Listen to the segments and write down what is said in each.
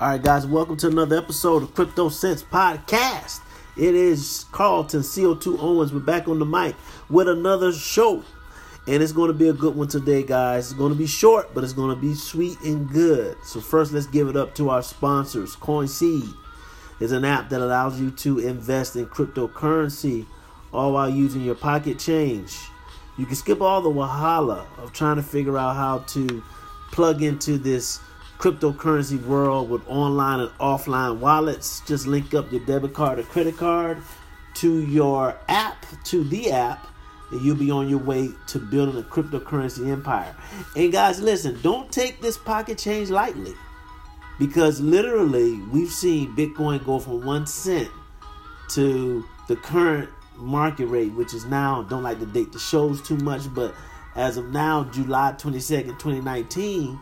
All right, guys, welcome to another episode of Crypto Sense Podcast. It is Carlton CO2 Owens. We're back on the mic with another show. And it's going to be a good one today, guys. It's going to be short, but it's going to be sweet and good. So, first, let's give it up to our sponsors. CoinSeed is an app that allows you to invest in cryptocurrency all while using your pocket change. You can skip all the wahala of trying to figure out how to plug into this cryptocurrency world with online and offline wallets. Just link up your debit card or credit card to your app, to the app, and you'll be on your way to building a cryptocurrency empire. And guys, listen, don't take this pocket change lightly because literally we've seen Bitcoin go from one cent to the current market rate, which is now, don't like to date the shows too much, but as of now, July 22nd, 2019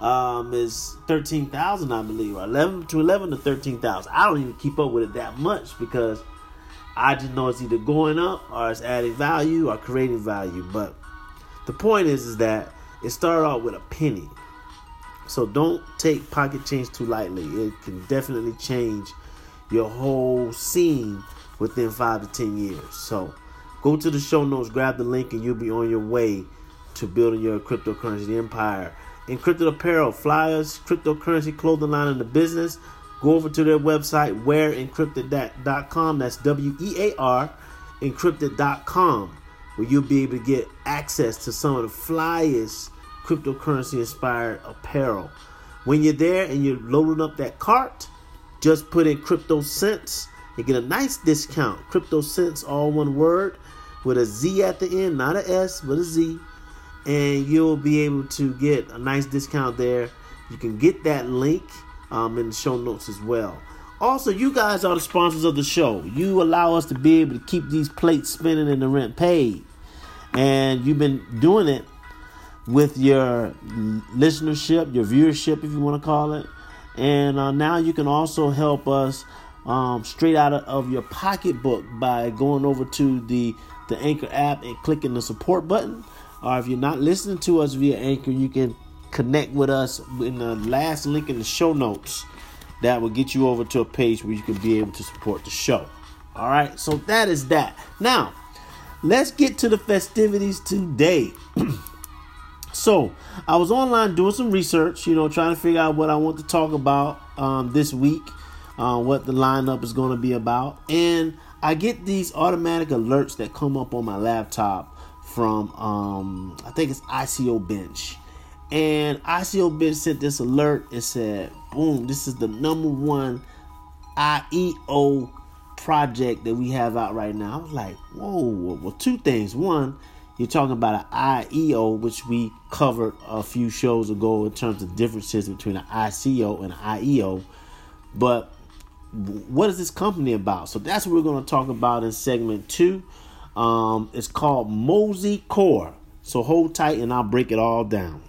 um, is thirteen thousand, I believe, or eleven to eleven to thirteen thousand. I don't even keep up with it that much because I just know it's either going up or it's adding value or creating value. But the point is, is that it started off with a penny, so don't take pocket change too lightly. It can definitely change your whole scene within five to ten years. So go to the show notes, grab the link, and you'll be on your way to building your cryptocurrency empire encrypted apparel, flyers, cryptocurrency clothing line in the business. Go over to their website, wearencrypted.com. That's W E A R, encrypted.com, where you'll be able to get access to some of the flyest cryptocurrency inspired apparel. When you're there and you're loading up that cart, just put in Crypto cents and get a nice discount. Crypto cents, all one word, with a Z at the end, not a S, but a Z and you'll be able to get a nice discount there. You can get that link um, in the show notes as well. Also, you guys are the sponsors of the show. You allow us to be able to keep these plates spinning and the rent paid. And you've been doing it with your listenership, your viewership, if you want to call it. And uh, now you can also help us um, straight out of, of your pocketbook by going over to the, the Anchor app and clicking the support button or if you're not listening to us via Anchor, you can connect with us in the last link in the show notes. That will get you over to a page where you can be able to support the show. All right, so that is that. Now, let's get to the festivities today. so, I was online doing some research, you know, trying to figure out what I want to talk about um, this week, uh, what the lineup is going to be about. And I get these automatic alerts that come up on my laptop from um, I think it's ICO Bench. And ICO Bench sent this alert and said, boom, this is the number one IEO project that we have out right now. I was like, whoa, well, two things. One, you're talking about an IEO, which we covered a few shows ago in terms of differences between an ICO and an IEO. But what is this company about? So that's what we're going to talk about in segment two. Um, it's called Mosey Core. So hold tight and I'll break it all down.